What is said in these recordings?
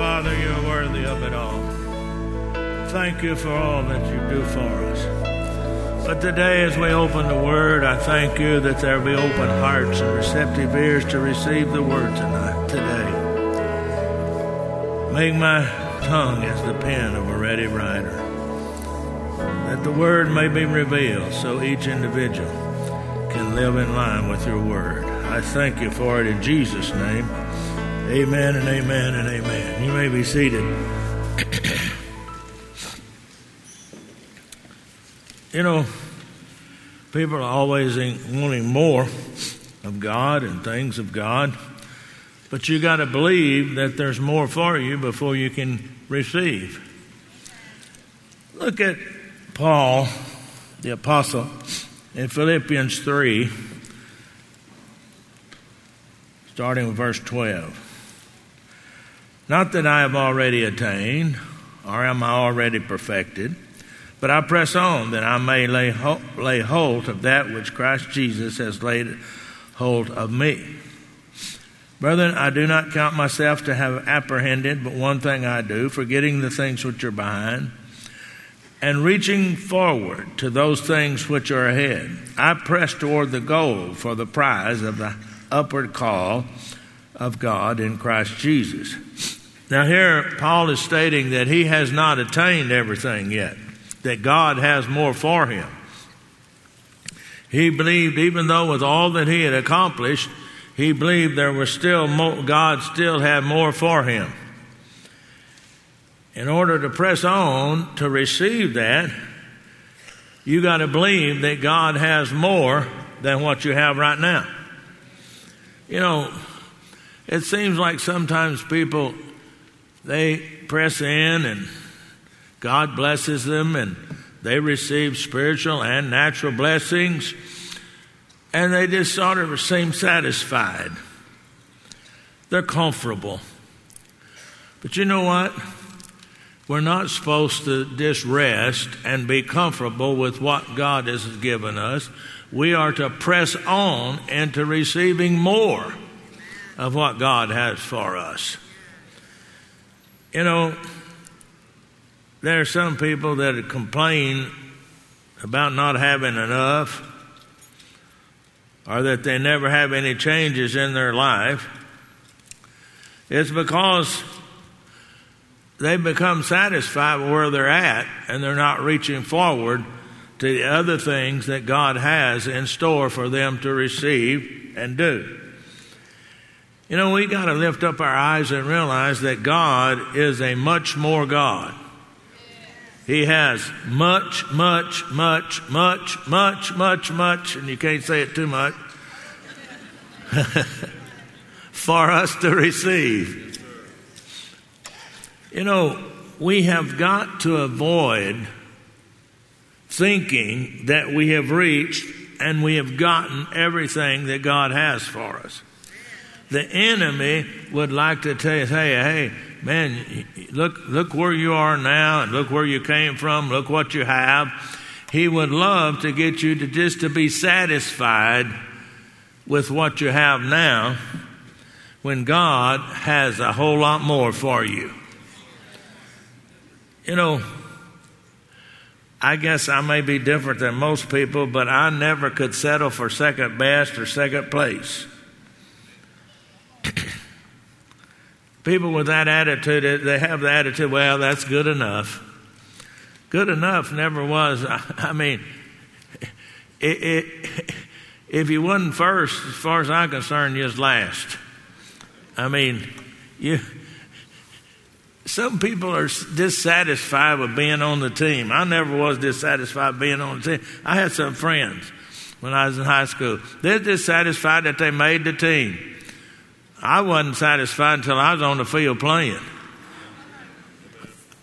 Father, you're worthy of it all. Thank you for all that you do for us. But today, as we open the Word, I thank you that there be open hearts and receptive ears to receive the Word tonight, today. Make my tongue as the pen of a ready writer, that the Word may be revealed so each individual can live in line with your Word. I thank you for it in Jesus' name. Amen and amen and amen. You may be seated. you know, people are always wanting more of God and things of God, but you got to believe that there's more for you before you can receive. Look at Paul, the apostle, in Philippians 3, starting with verse 12. Not that I have already attained, or am I already perfected, but I press on that I may lay, ho- lay hold of that which Christ Jesus has laid hold of me. Brethren, I do not count myself to have apprehended, but one thing I do, forgetting the things which are behind, and reaching forward to those things which are ahead. I press toward the goal for the prize of the upward call of God in Christ Jesus. Now, here, Paul is stating that he has not attained everything yet, that God has more for him. He believed, even though with all that he had accomplished, he believed there was still more, God still had more for him. In order to press on to receive that, you got to believe that God has more than what you have right now. You know, it seems like sometimes people they press in and God blesses them and they receive spiritual and natural blessings and they just sort of seem satisfied. They're comfortable. But you know what? We're not supposed to just rest and be comfortable with what God has given us. We are to press on into receiving more of what God has for us. You know, there are some people that complain about not having enough or that they never have any changes in their life. It's because they become satisfied with where they're at and they're not reaching forward to the other things that God has in store for them to receive and do. You know, we got to lift up our eyes and realize that God is a much more God. He has much, much, much, much, much, much, much, and you can't say it too much, for us to receive. You know, we have got to avoid thinking that we have reached and we have gotten everything that God has for us. The enemy would like to tell you, hey, hey, man, look, look where you are now and look where you came from, look what you have. He would love to get you to just to be satisfied with what you have now when God has a whole lot more for you. You know, I guess I may be different than most people, but I never could settle for second best or second place. People with that attitude, eh, they have the attitude, well, that's good enough. Good enough never was. I mean, it, it, if you wasn't first, as far as I'm concerned, you're last. I mean, you. Some people are dissatisfied with being on the team. I never was dissatisfied being on the team. I had some friends when I was in high school. They're dissatisfied that they made the team. I wasn't satisfied until I was on the field playing.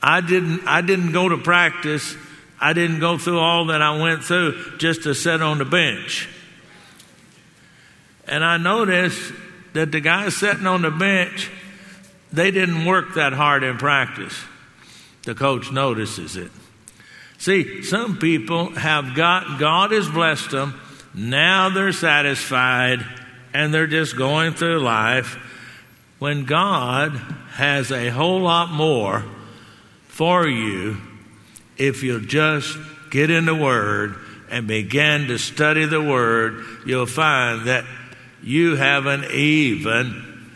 I didn't, I didn't go to practice. I didn't go through all that I went through just to sit on the bench. And I noticed that the guys sitting on the bench, they didn't work that hard in practice. The coach notices it. See, some people have got, God has blessed them. Now they're satisfied and they're just going through life when God has a whole lot more for you if you'll just get in the Word and begin to study the Word, you'll find that you haven't even,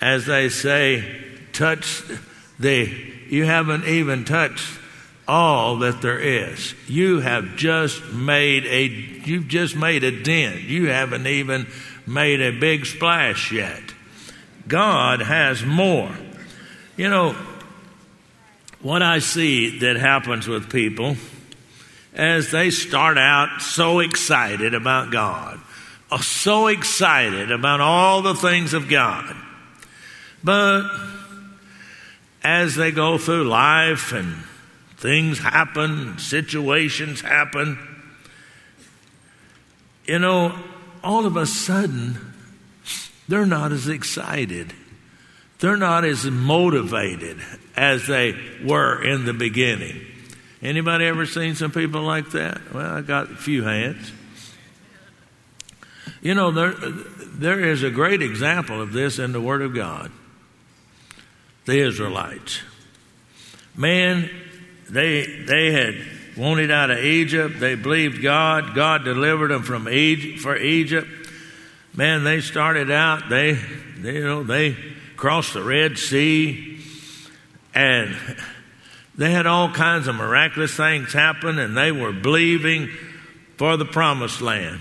as they say, touched the, you haven't even touched all that there is. You have just made a, you've just made a dent. You haven't even made a big splash yet. God has more. You know, what I see that happens with people as they start out so excited about God, uh, so excited about all the things of God. But as they go through life and things happen, situations happen, you know, all of a sudden, they're not as excited. They're not as motivated as they were in the beginning. Anybody ever seen some people like that? Well, I got a few hands. You know, there, there is a great example of this in the Word of God. The Israelites. Man, they, they had wanted out of Egypt. They believed God. God delivered them from Egypt, for Egypt. Man, they started out, they, they you know, they crossed the Red Sea and they had all kinds of miraculous things happen, and they were believing for the promised land.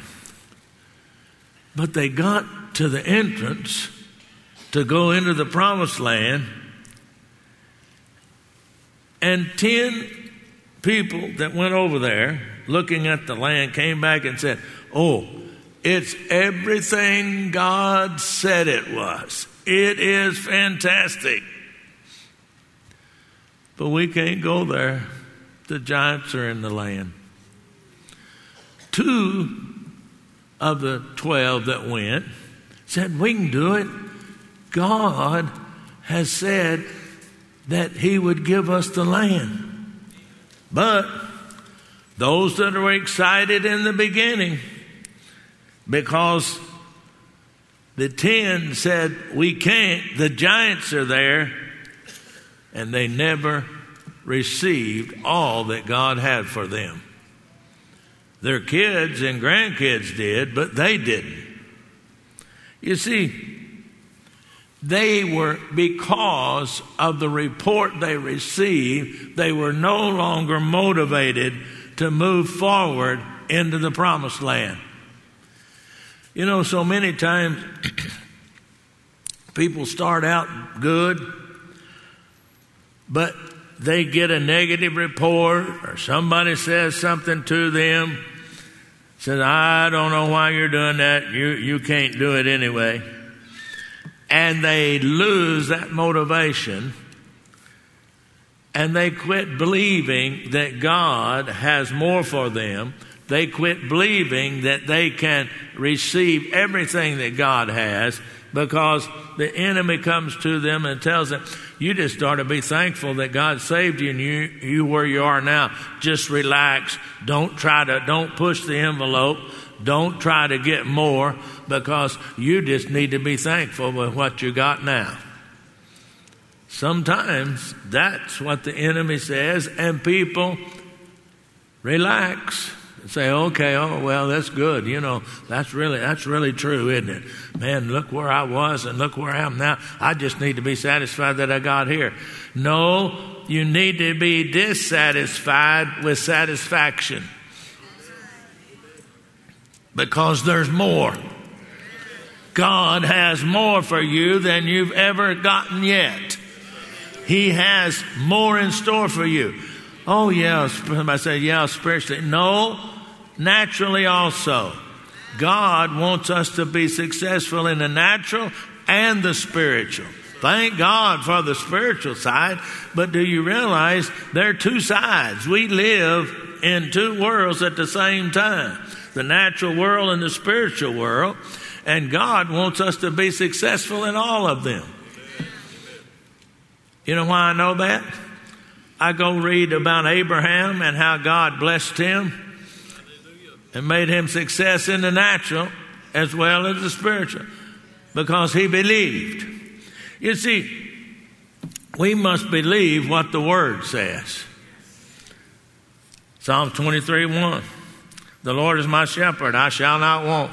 But they got to the entrance to go into the promised land, and 10 people that went over there looking at the land came back and said, Oh, it's everything God said it was. It is fantastic. But we can't go there. The giants are in the land. Two of the 12 that went said, We can do it. God has said that He would give us the land. But those that were excited in the beginning, because the 10 said, We can't, the giants are there and they never received all that God had for them. Their kids and grandkids did, but they didn't. You see, they were, because of the report they received, they were no longer motivated to move forward into the promised land. You know, so many times people start out good but they get a negative report or somebody says something to them says i don't know why you're doing that you, you can't do it anyway and they lose that motivation and they quit believing that god has more for them they quit believing that they can receive everything that god has because the enemy comes to them and tells them, you just ought to be thankful that God saved you and you, you where you are now. Just relax. Don't try to, don't push the envelope. Don't try to get more because you just need to be thankful with what you got now. Sometimes that's what the enemy says, and people relax and say, okay, oh well, that's good. You know, that's really that's really true, isn't it? Man, look where I was and look where I am now. I just need to be satisfied that I got here. No, you need to be dissatisfied with satisfaction. Because there's more. God has more for you than you've ever gotten yet. He has more in store for you. Oh, yeah. Somebody said, yeah, spiritually. No, naturally also. God wants us to be successful in the natural and the spiritual. Thank God for the spiritual side, but do you realize there are two sides? We live in two worlds at the same time the natural world and the spiritual world, and God wants us to be successful in all of them. You know why I know that? I go read about Abraham and how God blessed him and made him success in the natural as well as the spiritual because he believed. You see, we must believe what the Word says. Psalm 23 1. The Lord is my shepherd, I shall not want.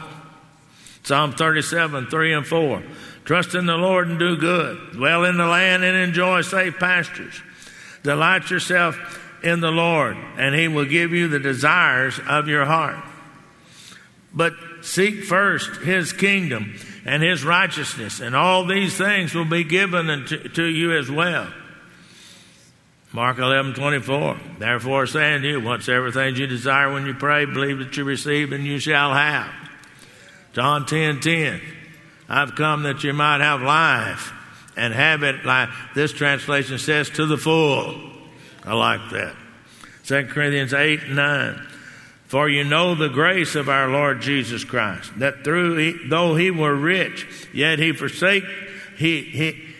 Psalm 37 3 and 4. Trust in the Lord and do good. Dwell in the land and enjoy safe pastures. Delight yourself in the Lord, and He will give you the desires of your heart. But seek first His kingdom and His righteousness, and all these things will be given to, you as well. Mark 11, 24. Therefore, saying to you, whatsoever things you desire when you pray, believe that you receive and you shall have. John 10, 10. I've come that you might have life and have it like this translation says to the full. I like that. 2 Corinthians 8, 9. For you know the grace of our Lord Jesus Christ, that through he, though he were rich, yet he forsake he, he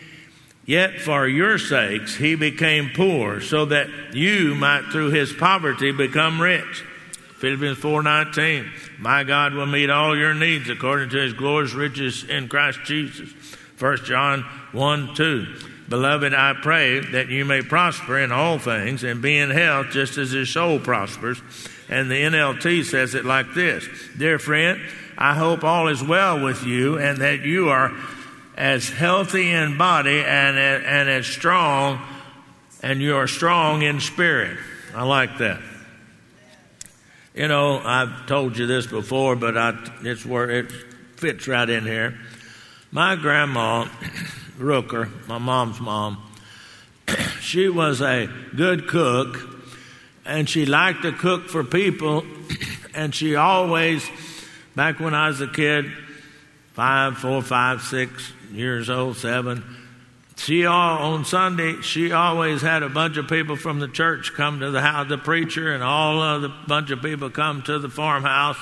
Yet for your sakes he became poor, so that you might through his poverty become rich. Philippians 4:19. My God will meet all your needs according to his glorious riches in Christ Jesus. 1 John 1 2. Beloved, I pray that you may prosper in all things and be in health just as your soul prospers. And the NLT says it like this Dear friend, I hope all is well with you and that you are as healthy in body and, and as strong, and you are strong in spirit. I like that. You know, I've told you this before, but I, it's where it fits right in here. My grandma, Rooker, my mom's mom, she was a good cook, and she liked to cook for people, and she always, back when I was a kid, five, four, five, six, years old, seven. She all on Sunday, she always had a bunch of people from the church come to the house, the preacher, and all of the bunch of people come to the farmhouse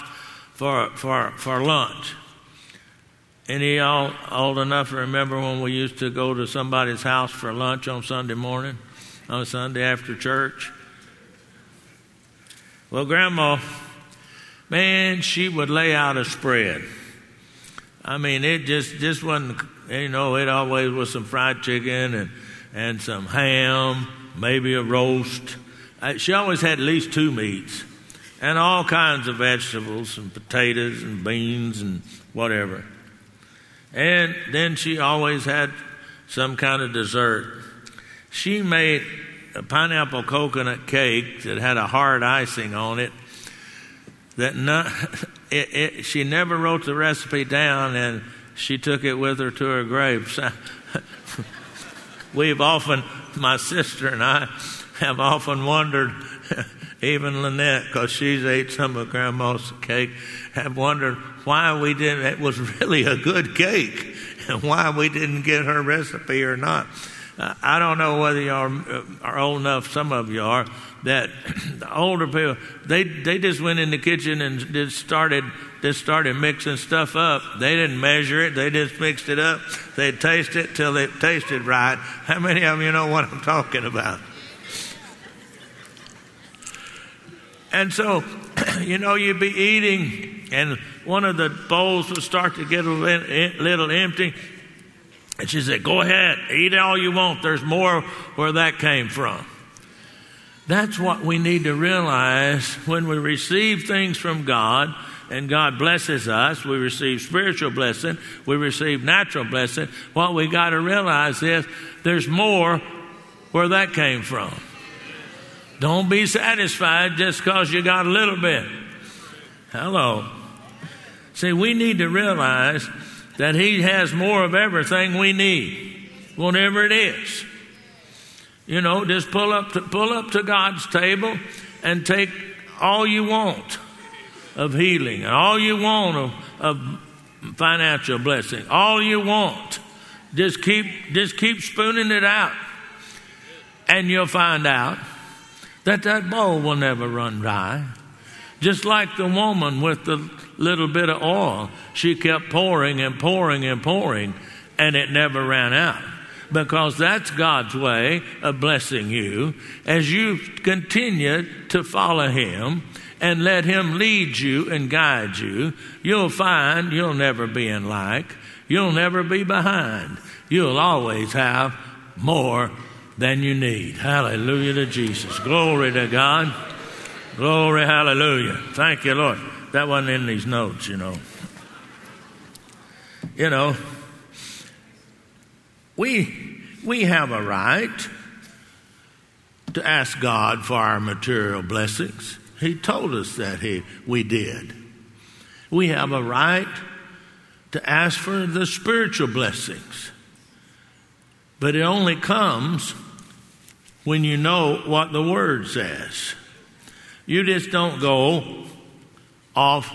for for for lunch. Any y'all old enough to remember when we used to go to somebody's house for lunch on Sunday morning, on Sunday after church? Well, Grandma, man, she would lay out a spread. I mean, it just just wasn't you know, it always was some fried chicken and, and some ham, maybe a roast. Uh, she always had at least two meats and all kinds of vegetables and potatoes and beans and whatever. And then she always had some kind of dessert. She made a pineapple coconut cake that had a hard icing on it. That not, it, it, she never wrote the recipe down, and she took it with her to her grave. We've often, my sister and I, have often wondered, even Lynette, because she's ate some of Grandma's cake, have wondered why we didn't, it was really a good cake, and why we didn't get her recipe or not. Uh, I don't know whether you are, uh, are old enough, some of you are, that the older people, they, they just went in the kitchen and just started just started mixing stuff up. They didn't measure it, they just mixed it up. They'd taste it till it tasted right. How many of you know what I'm talking about? And so, you know, you'd be eating, and one of the bowls would start to get a little empty. And she said, Go ahead, eat all you want. There's more where that came from. That's what we need to realize when we receive things from God and God blesses us. We receive spiritual blessing, we receive natural blessing. What we got to realize is there's more where that came from. Don't be satisfied just because you got a little bit. Hello. See, we need to realize that He has more of everything we need, whatever it is. You know, just pull up to, pull up to God's table and take all you want of healing, and all you want of, of financial blessing, all you want. Just keep, just keep spooning it out, and you'll find out that that bowl will never run dry. Just like the woman with the little bit of oil, she kept pouring and pouring and pouring, and it never ran out because that's God's way of blessing you as you continue to follow Him and let Him lead you and guide you, you'll find you'll never be in lack. You'll never be behind. You'll always have more than you need. Hallelujah to Jesus. Glory to God. Glory, hallelujah. Thank you, Lord. That wasn't in these notes, you know. You know, we, we have a right to ask God for our material blessings. He told us that he, we did. We have a right to ask for the spiritual blessings. But it only comes when you know what the Word says. You just don't go off.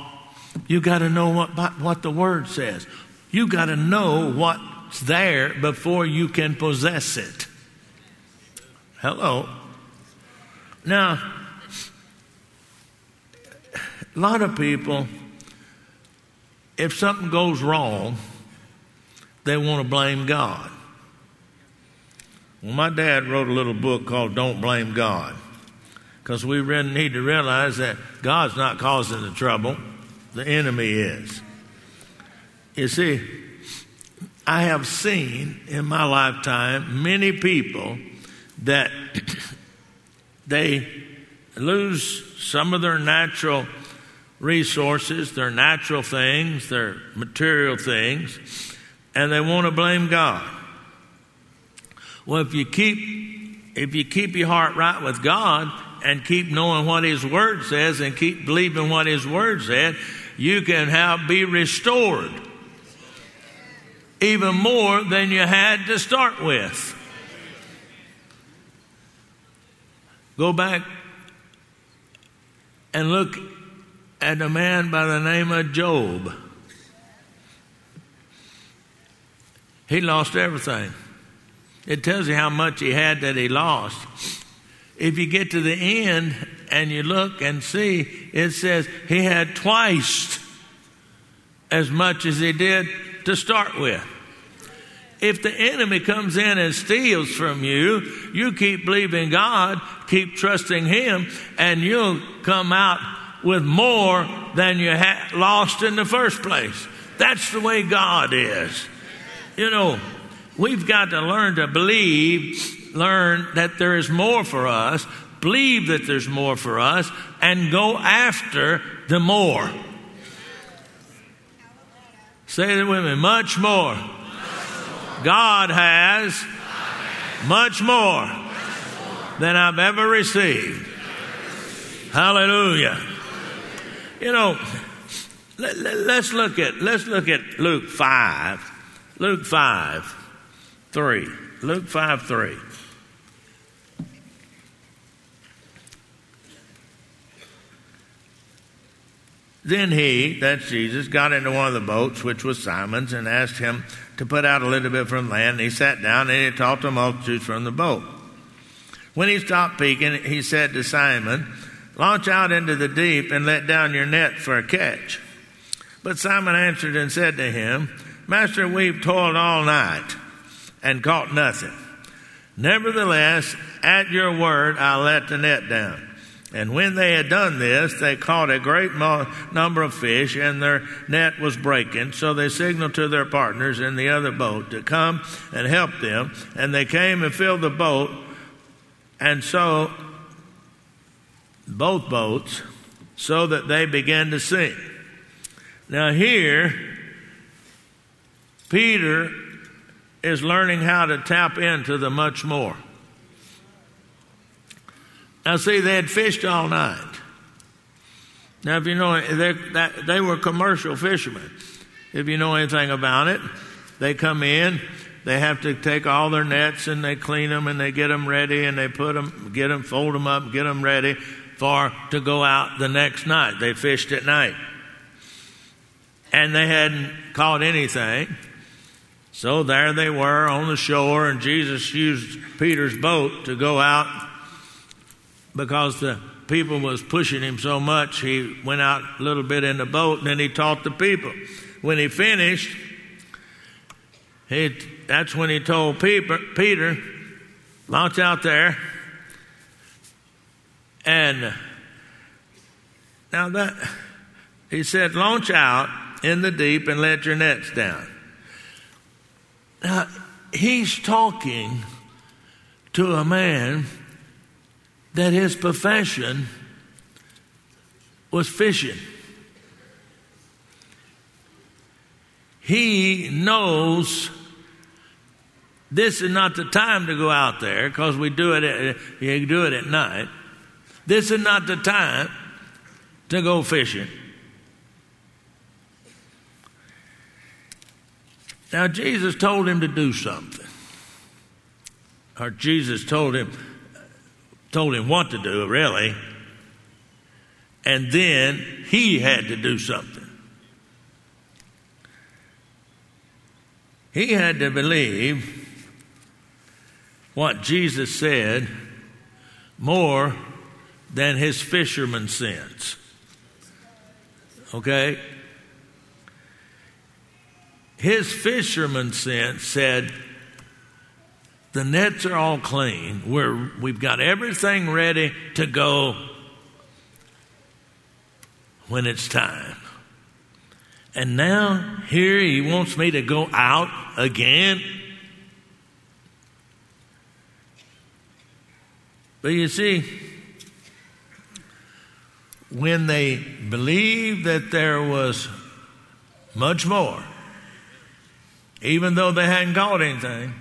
You got to know what, what the Word says. You got to know what's there before you can possess it. Hello. Now, a lot of people, if something goes wrong, they want to blame God. Well, my dad wrote a little book called Don't Blame God because we really need to realize that God's not causing the trouble, the enemy is. You see, I have seen in my lifetime many people that they lose some of their natural resources, their natural things, their material things, and they want to blame God. Well, if you keep if you keep your heart right with God and keep knowing what His Word says and keep believing what His Word said, you can have be restored even more than you had to start with. Go back and look at a man by the name of Job. He lost everything. It tells you how much he had that he lost. If you get to the end and you look and see, it says he had twice as much as he did to start with. If the enemy comes in and steals from you, you keep believing God, keep trusting Him, and you'll come out with more than you had lost in the first place. That's the way God is. You know, We've got to learn to believe, learn that there is more for us, believe that there's more for us, and go after the more. Say it with me much more. God has much more than I've ever received. Hallelujah. You know, let, us look at let's look at Luke 5. Luke 5. 3. Luke 5 3. Then he, that's Jesus, got into one of the boats, which was Simon's, and asked him to put out a little bit from land. And he sat down and he taught the multitudes from the boat. When he stopped speaking, he said to Simon, Launch out into the deep and let down your net for a catch. But Simon answered and said to him, Master, we've toiled all night and caught nothing. Nevertheless, at your word, I'll let the net down. And when they had done this, they caught a great number of fish, and their net was breaking. So they signaled to their partners in the other boat to come and help them. And they came and filled the boat, and so both boats, so that they began to sink. Now, here, Peter is learning how to tap into the much more. Now, see, they had fished all night. Now, if you know, they, that, they were commercial fishermen. If you know anything about it, they come in, they have to take all their nets and they clean them and they get them ready and they put them, get them, fold them up, get them ready for to go out the next night. They fished at night. And they hadn't caught anything. So there they were on the shore, and Jesus used Peter's boat to go out because the people was pushing him so much. He went out a little bit in the boat, and then he taught the people. When he finished, he, that's when he told Peter, Peter, launch out there. And now that he said, launch out in the deep and let your nets down. Now, he's talking to a man that his profession was fishing. He knows this is not the time to go out there because we do it at, you do it at night. This is not the time to go fishing. Now Jesus told him to do something. Or Jesus told him told him what to do, really. And then he had to do something. He had to believe what Jesus said more than his fisherman sense. Okay? His fisherman sense said, the nets are all clean. We're, we've got everything ready to go when it's time. And now, here he wants me to go out again. But you see, when they believed that there was much more, even though they hadn't caught anything,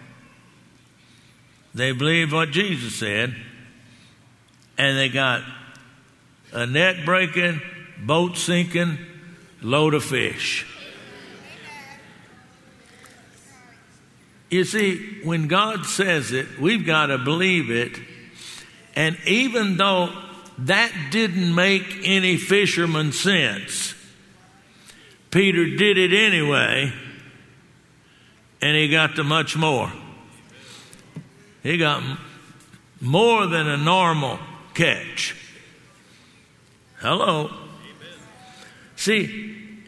they believed what Jesus said, and they got a net breaking, boat sinking, load of fish. You see, when God says it, we've got to believe it. And even though that didn't make any fisherman sense, Peter did it anyway, and he got to much more. He got more than a normal catch. Hello. See,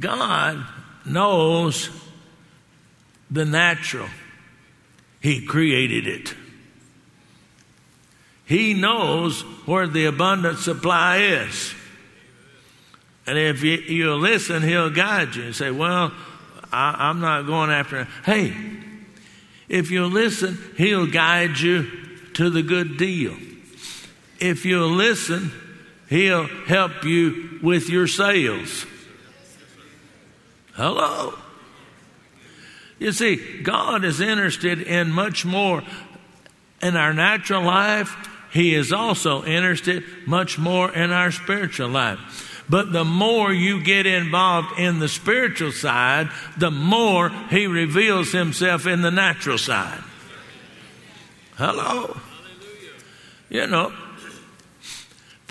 God knows the natural, He created it. He knows where the abundant supply is. And if you, you listen, He'll guide you and say, Well, I, I'm not going after. Hey, if you listen, He'll guide you to the good deal. If you'll listen, He'll help you with your sales. Hello. You see, God is interested in much more in our natural life. He is also interested much more in our spiritual life. But the more you get involved in the spiritual side, the more He reveals Himself in the natural side. Hello. You know,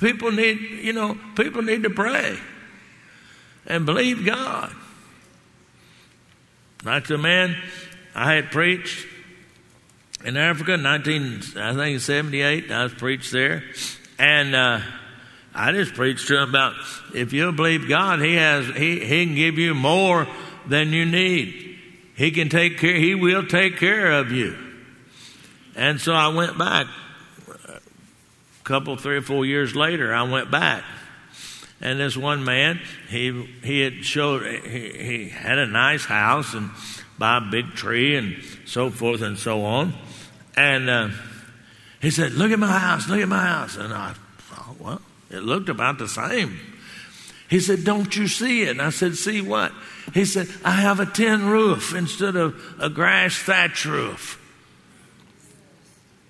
People need, you know, people need to pray and believe God. Like the man I had preached in Africa, 19, I think 78, I was preached there. And, uh, I just preached to him about if you believe God, He has He He can give you more than you need. He can take care. He will take care of you. And so I went back a couple, three or four years later, I went back. And this one man, he he had showed he, he had a nice house and by a big tree and so forth and so on. And uh, he said, "Look at my house, look at my house." And I it looked about the same. He said, "Don't you see it?" And I said, "See what?" He said, "I have a tin roof instead of a grass thatch roof."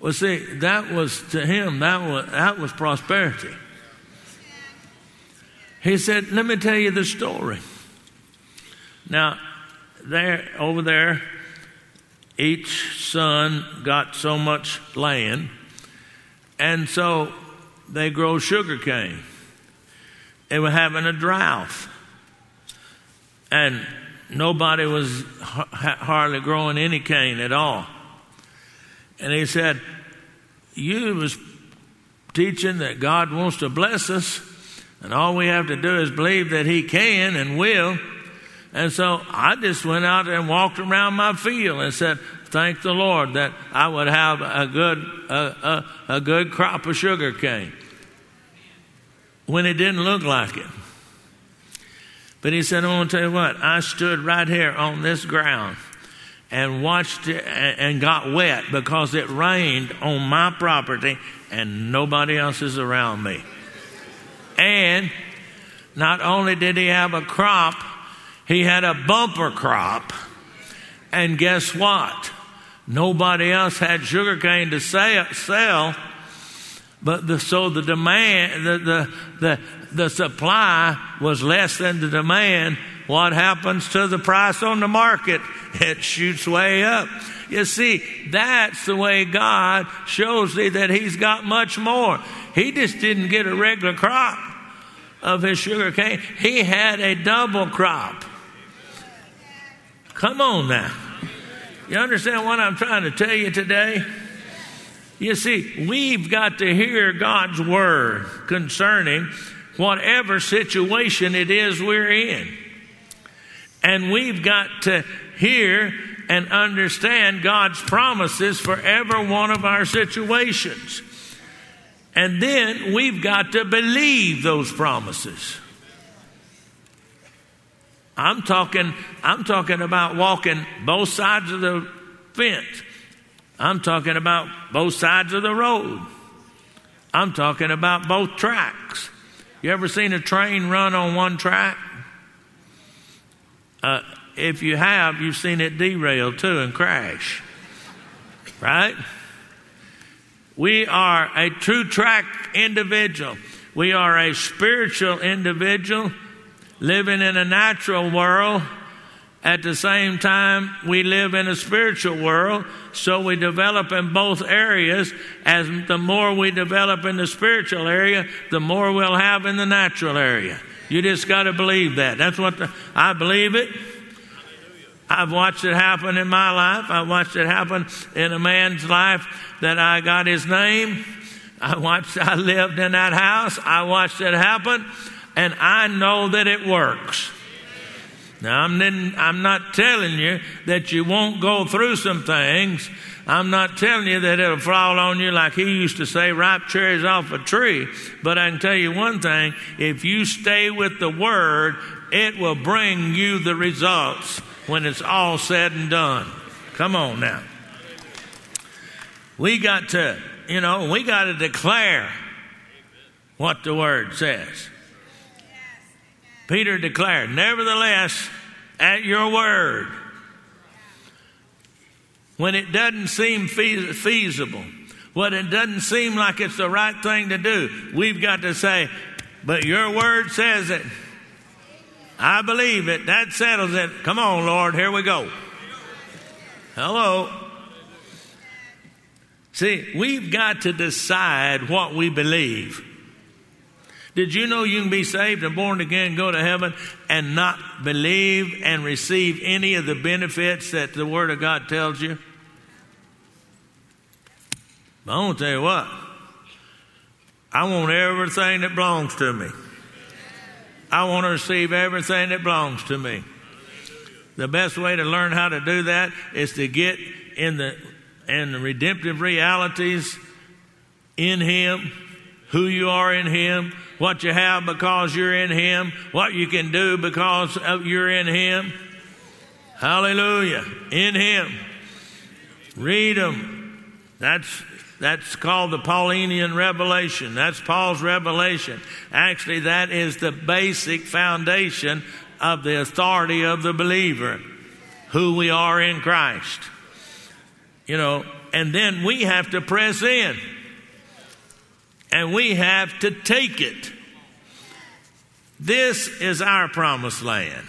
Well, see, that was to him, that was, that was prosperity. He said, Let me tell you the story. Now, there, over there, each son got so much land, and so they grow sugar cane. They were having a drought, and nobody was hardly growing any cane at all. And he said, You was teaching that God wants to bless us, and all we have to do is believe that He can and will. And so I just went out and walked around my field and said, Thank the Lord that I would have a good, a, a, a good crop of sugar cane. When it didn't look like it. But he said, I want to tell you what, I stood right here on this ground and watched it and got wet because it rained on my property and nobody else is around me. And not only did he have a crop, he had a bumper crop. And guess what? Nobody else had sugarcane to sell, but the, so the demand, the, the, the, the supply was less than the demand. What happens to the price on the market? It shoots way up. You see, that's the way God shows thee that He's got much more. He just didn't get a regular crop of his sugar cane, he had a double crop. Come on now. You understand what I'm trying to tell you today? You see, we've got to hear God's word concerning whatever situation it is we're in. And we've got to hear and understand God's promises for every one of our situations. And then we've got to believe those promises. I'm talking, I'm talking about walking both sides of the fence. I'm talking about both sides of the road. I'm talking about both tracks. You ever seen a train run on one track? Uh, if you have, you've seen it derail too and crash. Right? We are a true track individual. We are a spiritual individual living in a natural world. At the same time, we live in a spiritual world, so we develop in both areas. As the more we develop in the spiritual area, the more we'll have in the natural area. You just got to believe that. That's what the, I believe it. I've watched it happen in my life. I've watched it happen in a man's life that I got his name. I watched, I lived in that house. I watched it happen and I know that it works. Now, I'm, I'm not telling you that you won't go through some things. I'm not telling you that it'll fall on you like he used to say, ripe cherries off a tree. But I can tell you one thing if you stay with the word, it will bring you the results when it's all said and done. Come on now. We got to, you know, we got to declare what the word says. Peter declared, Nevertheless, at your word, when it doesn't seem feasible, when it doesn't seem like it's the right thing to do, we've got to say, But your word says it. I believe it. That settles it. Come on, Lord. Here we go. Hello. See, we've got to decide what we believe. Did you know you can be saved and born again, go to heaven, and not believe and receive any of the benefits that the Word of God tells you? But I want to tell you what. I want everything that belongs to me. I want to receive everything that belongs to me. The best way to learn how to do that is to get in the in the redemptive realities in Him, who you are in Him, what you have because you're in Him, what you can do because you're in Him. Hallelujah. In Him. Read them. That's that's called the Paulinian revelation. That's Paul's revelation. Actually, that is the basic foundation of the authority of the believer, who we are in Christ. You know, and then we have to press in and we have to take it. This is our promised land.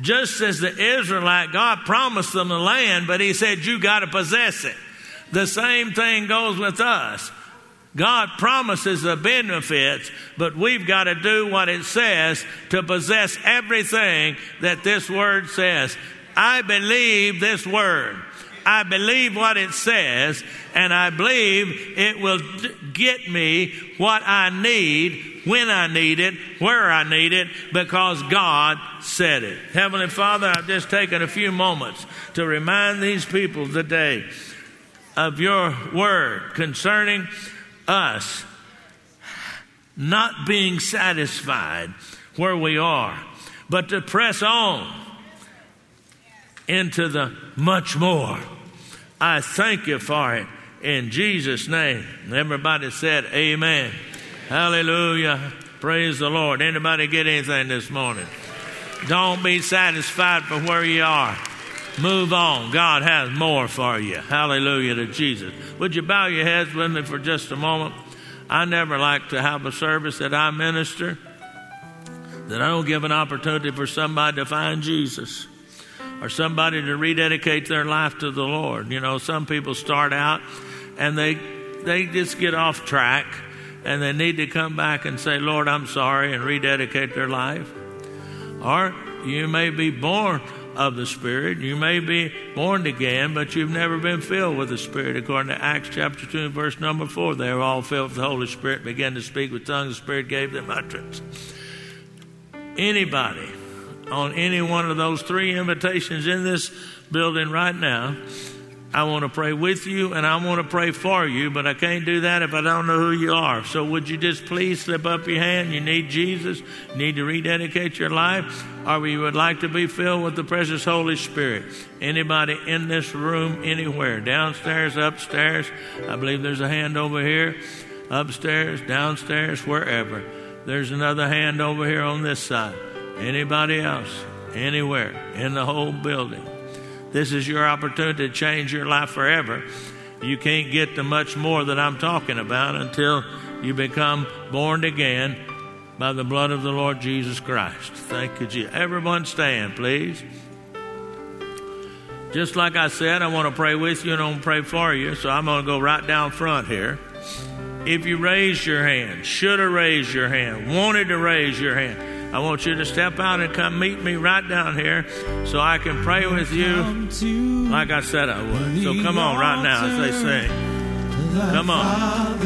Just as the Israelite, God promised them the land, but He said, You got to possess it. The same thing goes with us. God promises the benefits, but we've got to do what it says to possess everything that this word says. I believe this word. I believe what it says, and I believe it will get me what I need, when I need it, where I need it, because God said it. Heavenly Father, I've just taken a few moments to remind these people today of your word concerning us not being satisfied where we are, but to press on into the much more. I thank you for it in Jesus' name. Everybody said, Amen. Hallelujah. Praise the Lord. Anybody get anything this morning? Don't be satisfied for where you are. Move on. God has more for you. Hallelujah to Jesus. Would you bow your heads with me for just a moment? I never like to have a service that I minister that I don't give an opportunity for somebody to find Jesus or somebody to rededicate their life to the Lord. You know, some people start out and they they just get off track and they need to come back and say, Lord, I'm sorry, and rededicate their life. Or you may be born of the Spirit. You may be born again, but you've never been filled with the Spirit. According to Acts chapter 2, verse number 4, they were all filled with the Holy Spirit, began to speak with tongues. The Spirit gave them utterance. Anybody on any one of those three invitations in this building right now I want to pray with you and I want to pray for you, but I can't do that if I don't know who you are. So would you just please slip up your hand? You need Jesus, you need to rededicate your life, or you would like to be filled with the precious Holy Spirit. Anybody in this room, anywhere, downstairs, upstairs, I believe there's a hand over here, upstairs, downstairs, wherever. There's another hand over here on this side. Anybody else, anywhere in the whole building. This is your opportunity to change your life forever. You can't get to much more that I'm talking about until you become born again by the blood of the Lord Jesus Christ. Thank you, Jesus. Everyone stand, please. Just like I said, I want to pray with you and I want to pray for you, so I'm going to go right down front here. If you raised your hand, should have raised your hand, wanted to raise your hand, I want you to step out and come meet me right down here so I can pray with you like I said I would. So come on right now as they sing. Come on.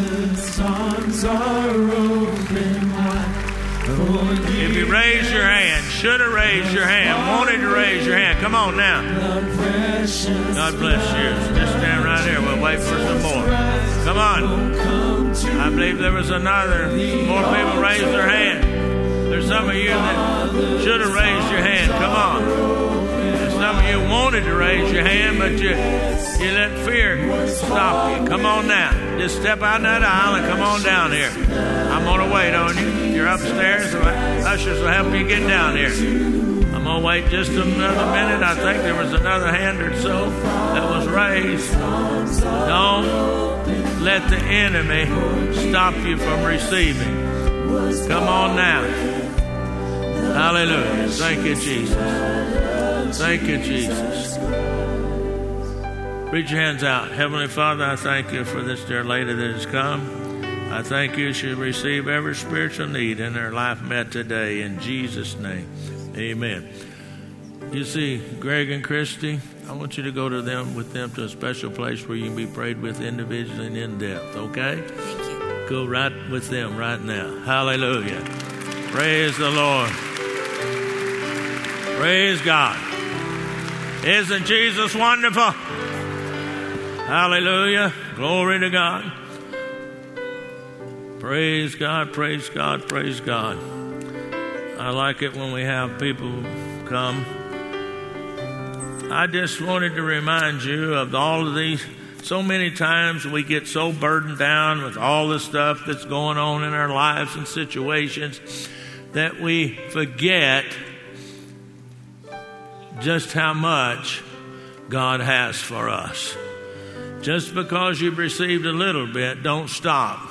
If you raise your hand, should have raised your hand, wanted to raise your hand, come on now. God bless you. Just stand right here. We'll wait for some more. Come on. I believe there was another. More people raised their hand. There's some of you that should have raised your hand. Come on. There's some of you wanted to raise your hand, but you you let fear stop you. Come on now. Just step out that aisle and come on down here. I'm gonna wait on you. You're upstairs. Ushers will help you get down here. I'm gonna wait just another minute. I think there was another hand or so that was raised. Don't let the enemy stop you from receiving. Come on now. Hallelujah. Thank you, Jesus. Thank you, Jesus. Reach your hands out. Heavenly Father, I thank you for this dear lady that has come. I thank you she receive every spiritual need in her life met today. In Jesus' name, amen. You see, Greg and Christy, I want you to go to them with them to a special place where you can be prayed with individually and in depth, okay? Thank you. Go right with them right now. Hallelujah. Praise the Lord. Praise God. Isn't Jesus wonderful? Hallelujah. Glory to God. Praise God, praise God, praise God. I like it when we have people come. I just wanted to remind you of all of these. So many times we get so burdened down with all the stuff that's going on in our lives and situations that we forget just how much God has for us. Just because you've received a little bit, don't stop.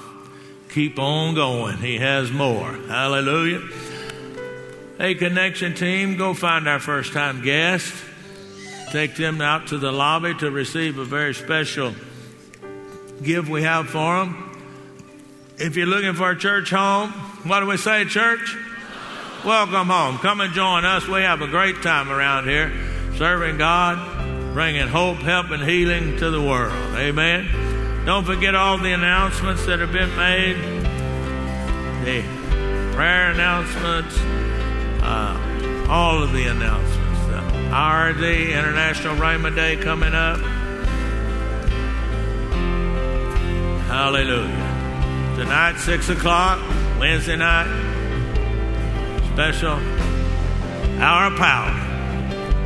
Keep on going. He has more. Hallelujah. Hey, connection team, go find our first time guest. Take them out to the lobby to receive a very special gift we have for them. If you're looking for a church home, what do we say, church? Welcome home. Come and join us. We have a great time around here serving God, bringing hope, help, and healing to the world. Amen. Don't forget all the announcements that have been made the prayer announcements, uh, all of the announcements. The IRD, International Rhema Day, coming up. Hallelujah. Tonight, 6 o'clock, Wednesday night special hour of power.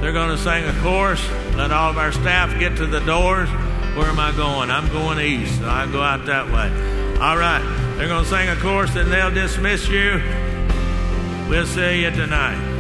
They're going to sing a chorus. Let all of our staff get to the doors. Where am I going? I'm going east. So I go out that way. All right. They're going to sing a chorus and they'll dismiss you. We'll see you tonight.